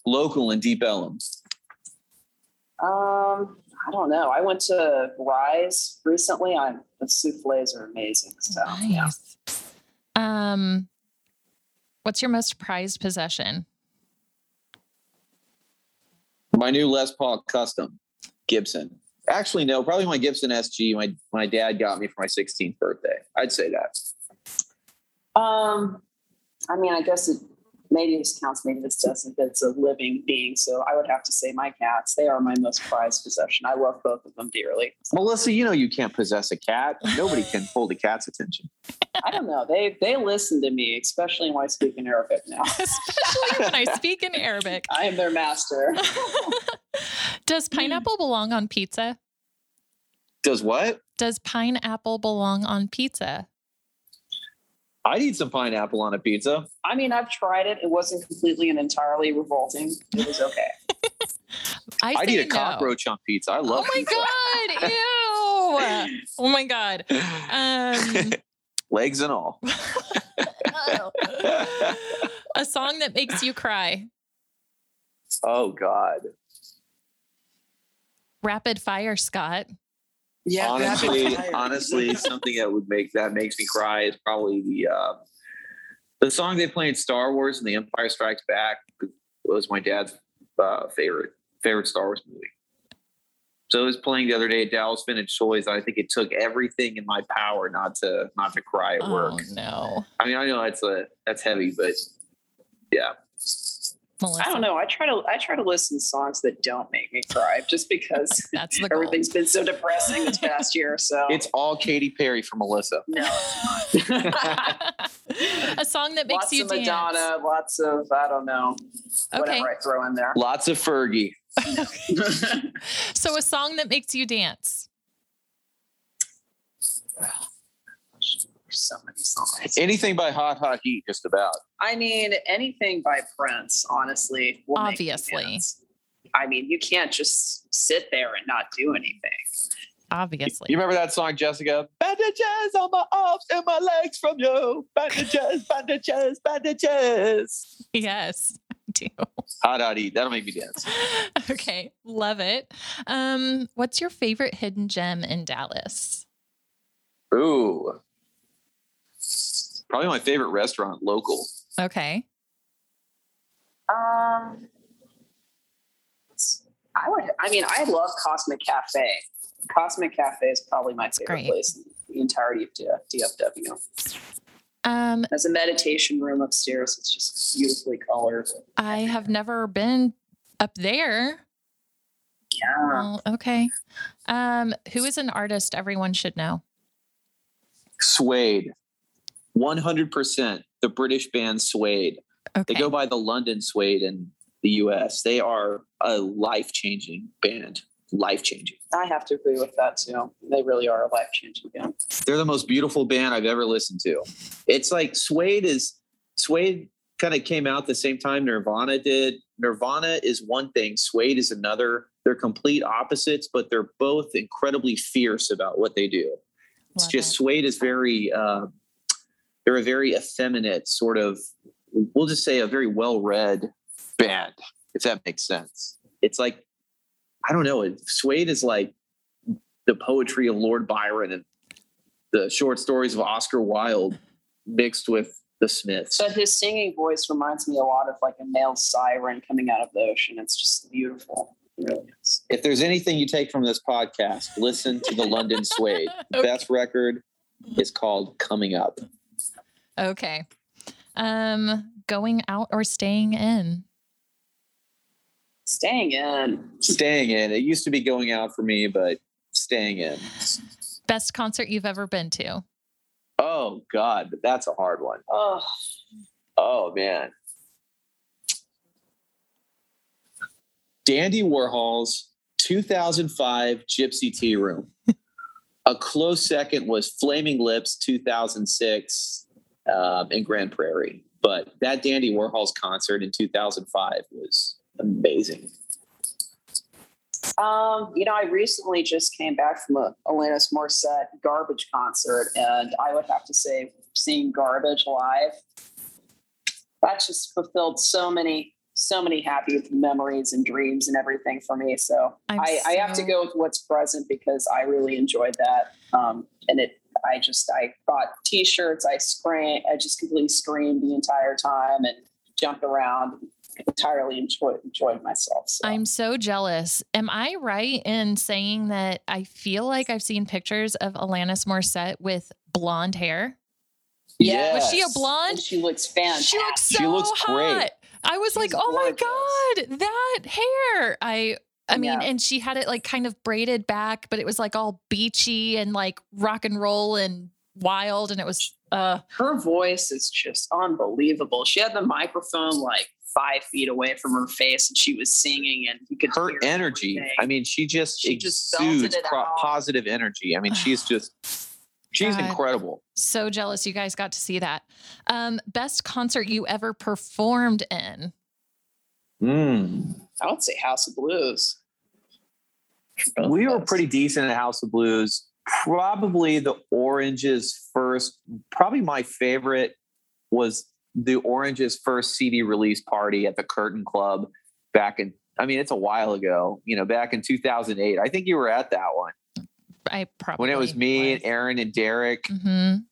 Local in Deep Ellum. Um, I don't know. I went to Rise recently. I the souffles are amazing. So nice. yeah. Um, what's your most prized possession? My new Les Paul Custom Gibson. Actually, no, probably my Gibson SG. My my dad got me for my 16th birthday. I'd say that. Um, I mean, I guess it maybe this counts, maybe this doesn't, but it's a living being. So I would have to say my cats, they are my most prized possession. I love both of them dearly. Melissa, you know you can't possess a cat. Nobody can hold a cat's attention. I don't know. They they listen to me, especially when I speak in Arabic now. especially when I speak in Arabic. I am their master. Does pineapple belong on pizza? Does what? Does pineapple belong on pizza? I'd eat some pineapple on a pizza. I mean, I've tried it. It wasn't completely and entirely revolting. It was okay. I, I need a no. cockroach on pizza. I love Oh my god! Ew! Oh my god! Um, Legs and all. a song that makes you cry. oh God. Rapid fire, Scott. Yeah, honestly, honestly, something that would make that makes me cry is probably the uh, the song they play in Star Wars and The Empire Strikes Back was my dad's uh, favorite favorite Star Wars movie. So it was playing the other day at Dallas Vintage Toys. I think it took everything in my power not to not to cry at work. Oh no, I mean, I know that's a that's heavy, but yeah, Melissa. I don't know. I try to I try to listen to songs that don't make me cry, just because That's the everything's been so depressing this past year. So it's all Katy Perry for Melissa. no, a song that makes you dance. lots you of dance. Madonna, lots of I don't know, Okay, whatever I throw in there. Lots of Fergie. so a song that makes you dance. So many songs. Anything by Hot Hot Heat, just about. I mean, anything by Prince, honestly. will Obviously. dance. I mean, you can't just sit there and not do anything. Obviously, You remember that song, Jessica? Bandages on my arms and my legs from you. Bandages, bandages, bandages. yes, I do. Hot Hot Heat. That'll make me dance. Okay, love it. Um, what's your favorite hidden gem in Dallas? Ooh. Probably my favorite restaurant, local. Okay, Um, I would. I mean, I love Cosmic Cafe. Cosmic Cafe is probably my favorite great. place in the entirety of DFW. um, There's a meditation room upstairs. It's just beautifully colored. I have never been up there. Yeah. Well, okay. Um, who is an artist everyone should know? Suede. 100%. The British band Suede. Okay. They go by the London Suede in the US. They are a life changing band. Life changing. I have to agree with that too. They really are a life changing band. They're the most beautiful band I've ever listened to. It's like Suede is Suede kind of came out the same time Nirvana did. Nirvana is one thing, Suede is another. They're complete opposites, but they're both incredibly fierce about what they do. It's Love just it. Suede is very uh, they're a very effeminate sort of we'll just say a very well-read band, if that makes sense. It's like I don't know, it, Suede is like the poetry of Lord Byron and the short stories of Oscar Wilde mixed with the Smiths. But his singing voice reminds me a lot of like a male siren coming out of the ocean. It's just beautiful. Really. If there's anything you take from this podcast, listen to the London Suede. The Okay. best record is called Coming Up. Okay. Um, going out or staying in? Staying in. Staying in. It used to be going out for me, but staying in. Best concert you've ever been to? Oh God, that's a hard one. Oh, Oh man. Dandy Warhols 2005 Gypsy Tea Room. A close second was Flaming Lips 2006 um, in Grand Prairie. But that Dandy Warhols concert in 2005 was amazing. Um, you know, I recently just came back from a Alanis Morissette Garbage concert, and I would have to say, seeing Garbage live, that just fulfilled so many, so many happy memories and dreams and everything for me. So I'm I, I have to go with what's present because I really enjoyed that, um, and it. I just I bought T-shirts. I screamed. I just completely screamed the entire time and jumped around. Entirely enjoyed enjoyed myself. So. I'm so jealous. Am I right in saying that I feel like I've seen pictures of Alanis Morissette with blonde hair? Yeah. Was she a blonde? And she looks fantastic. She looks so She looks great. hot. I was like, She's oh my god, that hair. I I mean, Yeah. and she had it like kind of braided back, but it was like all beachy and like rock and roll and wild, and it was uh Her voice is just unbelievable. She had the microphone like five feet away from her face, and she was singing, and you could Her hear energy, everything. I mean, she just She just exudes it pro- positive energy. I mean, she's just, she's God. incredible. so jealous you guys got to see that. Um, best concert you ever performed in? Mm. I would say House of Blues. We were pretty decent at House of Blues. Probably the Oranges first. Probably my favorite was the Oranges first CD release party at the Curtain Club back in. I mean, it's a while ago. You know, back in 2008. I think you were at that one. I probably when it was me was. and Aaron and Derek. Mhm.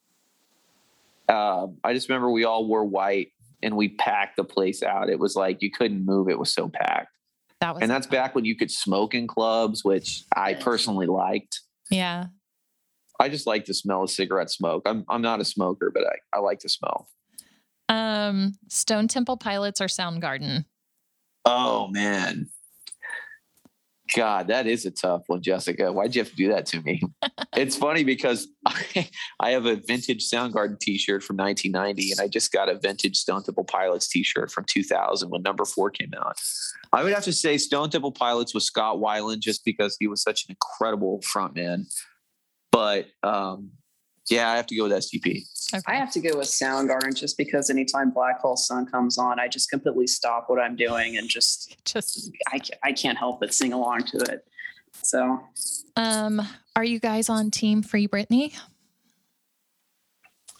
uh, I just remember we all wore white and we packed the place out. It was like you couldn't move; it was so packed. That was And that's back when you could smoke in clubs, which I personally liked. Yeah. I just like the smell of cigarette smoke. I'm I'm not a smoker, but I, I like the smell. Um, Stone Temple Pilots or Soundgarden? Oh man. God, that is a tough one, Jessica. Why'd you have to do that to me? it's funny because I, I have a vintage Soundgarden t-shirt from 1990 and I just got a vintage Stone Temple Pilots t-shirt from 2000 when number four came out. I would have to say Stone Temple Pilots was Scott Weiland just because he was such an incredible frontman. But um, yeah, I have to go with STP. Okay. I have to go with Soundgarden just because anytime Black Hole Sun comes on, I just completely stop what I'm doing and just Just I ca- I can't help but sing along to it. So um, are you guys on Team Free Britney?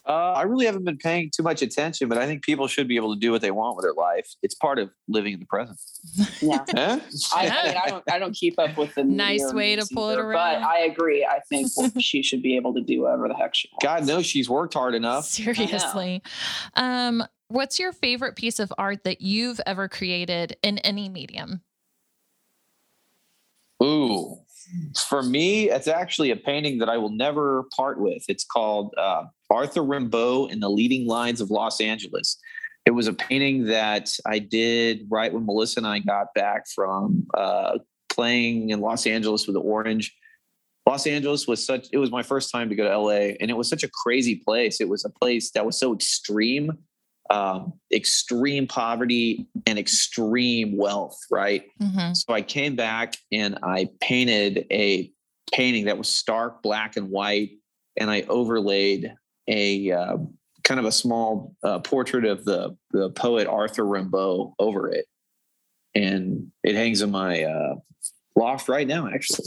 Uh, I really haven't been paying too much attention, but I think people should be able to do what they want with their life. It's part of living in the present. yeah. Huh? I, I, mean, I don't I don't keep up with the Nice way to news pull it around. But I agree. I think she should be able to do whatever the heck she wants. God knows she's worked hard enough. Seriously. Um, what's your favorite piece of art that you've ever created in any medium? Ooh, for me, it's actually a painting that I will never part with. It's called uh, Arthur Rimbaud in the Leading Lines of Los Angeles. It was a painting that I did right when Melissa and I got back from uh, playing in Los Angeles with the Orange. Los Angeles was such, it was my first time to go to LA, and it was such a crazy place. It was a place that was so extreme, um, extreme poverty and extreme wealth, right? Mm-hmm. So I came back and I painted a painting that was stark black and white, and I overlaid a uh, kind of a small uh, portrait of the the poet Arthur Rimbaud over it, and it hangs in my uh, loft right now, actually.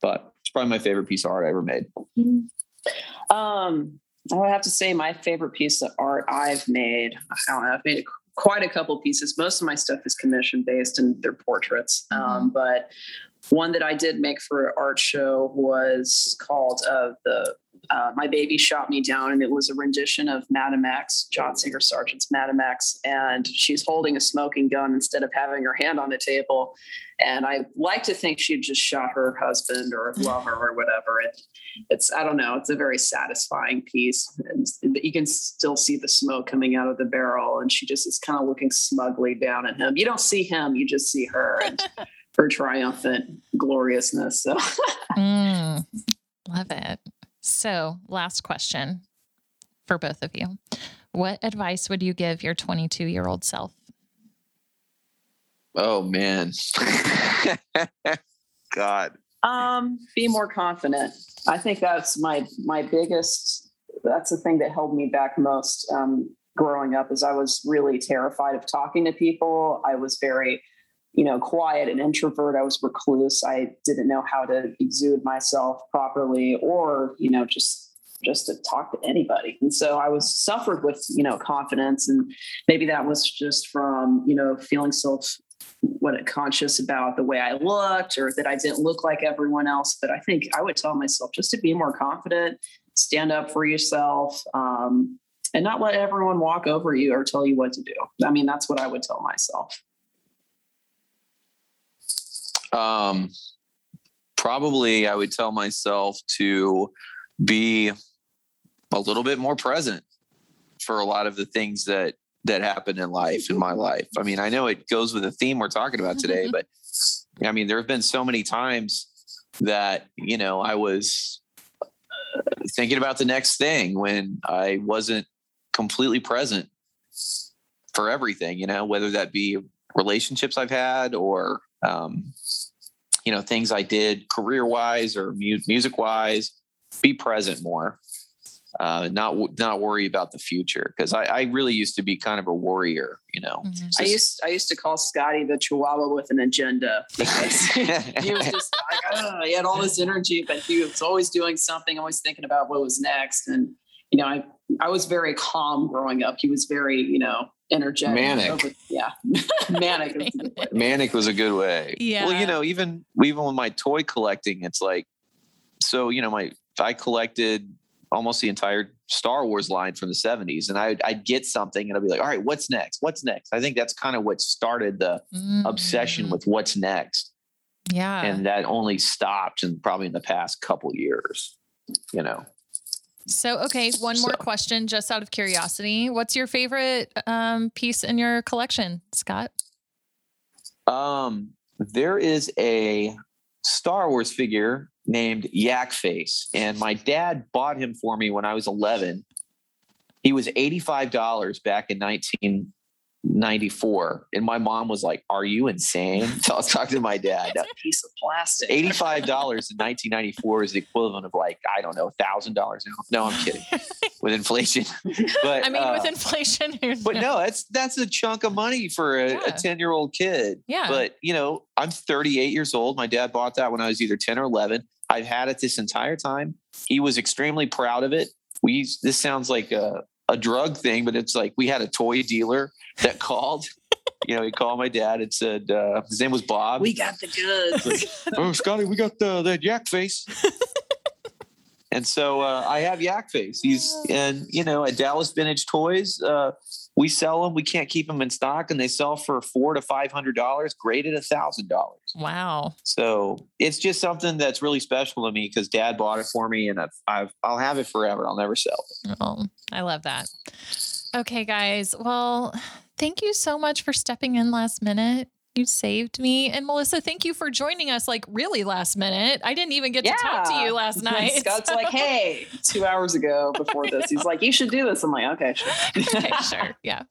But it's probably my favorite piece of art I ever made. Um, I would have to say my favorite piece of art I've made. I don't know. I've made quite a couple pieces. Most of my stuff is commission based and they're portraits. Um, but one that I did make for an art show was called uh, the uh, My Baby Shot Me Down, and it was a rendition of Madame X, John Singer Sargent's Madame X, and she's holding a smoking gun instead of having her hand on the table. And I like to think she just shot her husband or lover or whatever. It, it's I don't know. It's a very satisfying piece, and you can still see the smoke coming out of the barrel, and she just is kind of looking smugly down at him. You don't see him; you just see her and her triumphant gloriousness. So, Mm, love it. So, last question for both of you. What advice would you give your 22 year old self? Oh man, God. um, be more confident. I think that's my my biggest. That's the thing that held me back most um, growing up. Is I was really terrified of talking to people. I was very you know, quiet and introvert. I was recluse. I didn't know how to exude myself properly or, you know, just just to talk to anybody. And so I was suffered with, you know, confidence. And maybe that was just from, you know, feeling self what conscious about the way I looked or that I didn't look like everyone else. But I think I would tell myself just to be more confident, stand up for yourself, um, and not let everyone walk over you or tell you what to do. I mean, that's what I would tell myself. Um, probably I would tell myself to be a little bit more present for a lot of the things that that happen in life in my life. I mean, I know it goes with the theme we're talking about today, but I mean, there have been so many times that, you know, I was uh, thinking about the next thing when I wasn't completely present for everything, you know, whether that be relationships I've had or um, you know things I did career wise or mu- music wise. Be present more. uh, not not worry about the future because I, I, really used to be kind of a warrior, you know. Mm-hmm. I used I used to call Scotty the Chihuahua with an agenda because he was just like oh, he had all this energy, but he was always doing something, always thinking about what was next. And you know, I I was very calm growing up. He was very you know energetic, manic. yeah, manic. manic was a good way. Yeah. Well, you know, even even with my toy collecting, it's like so you know my I collected almost the entire Star Wars line from the 70s. And I'd, I'd, get something and I'd be like, all right, what's next? What's next? I think that's kind of what started the mm. obsession with what's next. Yeah. And that only stopped in probably in the past couple years, you know. So, okay, one more question just out of curiosity. What's your favorite um, piece in your collection, Scott? Um, there is a Star Wars figure named Yak Face, and my dad bought him for me when I was 11. He was $85 back in 19 94 and my mom was like are you insane? So i was talking to my dad. A piece of plastic. $85 in 1994 is the equivalent of like i don't know $1000 now. No i'm kidding. With inflation. But i mean uh, with inflation but no that's that's a chunk of money for a, yeah. 10 year old kid. Yeah. But you know i'm 38 years old. My dad bought that when i was either 10 or 11 i've had it this entire time. He was extremely proud of it. We this sounds like a a drug thing, but it's like we had a toy dealer that called. you know, he called my dad and said uh, his name was Bob. We got the goods. oh, Scotty, we got the that yak face. and so uh, I have yak face. He's and you know at Dallas Vintage Toys, uh, we sell them. We can't keep them in stock, and they sell for four to five hundred dollars, graded a thousand dollars. Wow! So it's just something that's really special to me because Dad bought it for me, and I've, I've I'll have it forever. I'll never sell it. Oh, I love that. Okay, guys. Well, thank you so much for stepping in last minute. You saved me. And Melissa, thank you for joining us like really last minute. I didn't even get yeah. to talk to you last night. Scott's so. like, hey, two hours ago before this, he's like, you should do this. I'm like, okay, sure. okay, sure. Yeah.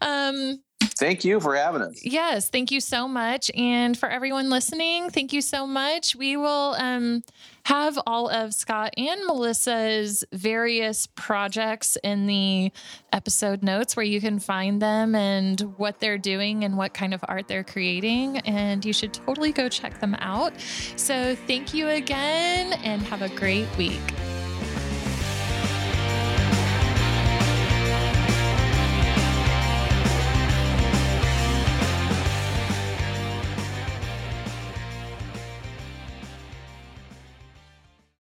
Um, Thank you for having us. Yes, thank you so much. And for everyone listening, thank you so much. We will um, have all of Scott and Melissa's various projects in the episode notes where you can find them and what they're doing and what kind of art they're creating. And you should totally go check them out. So thank you again and have a great week.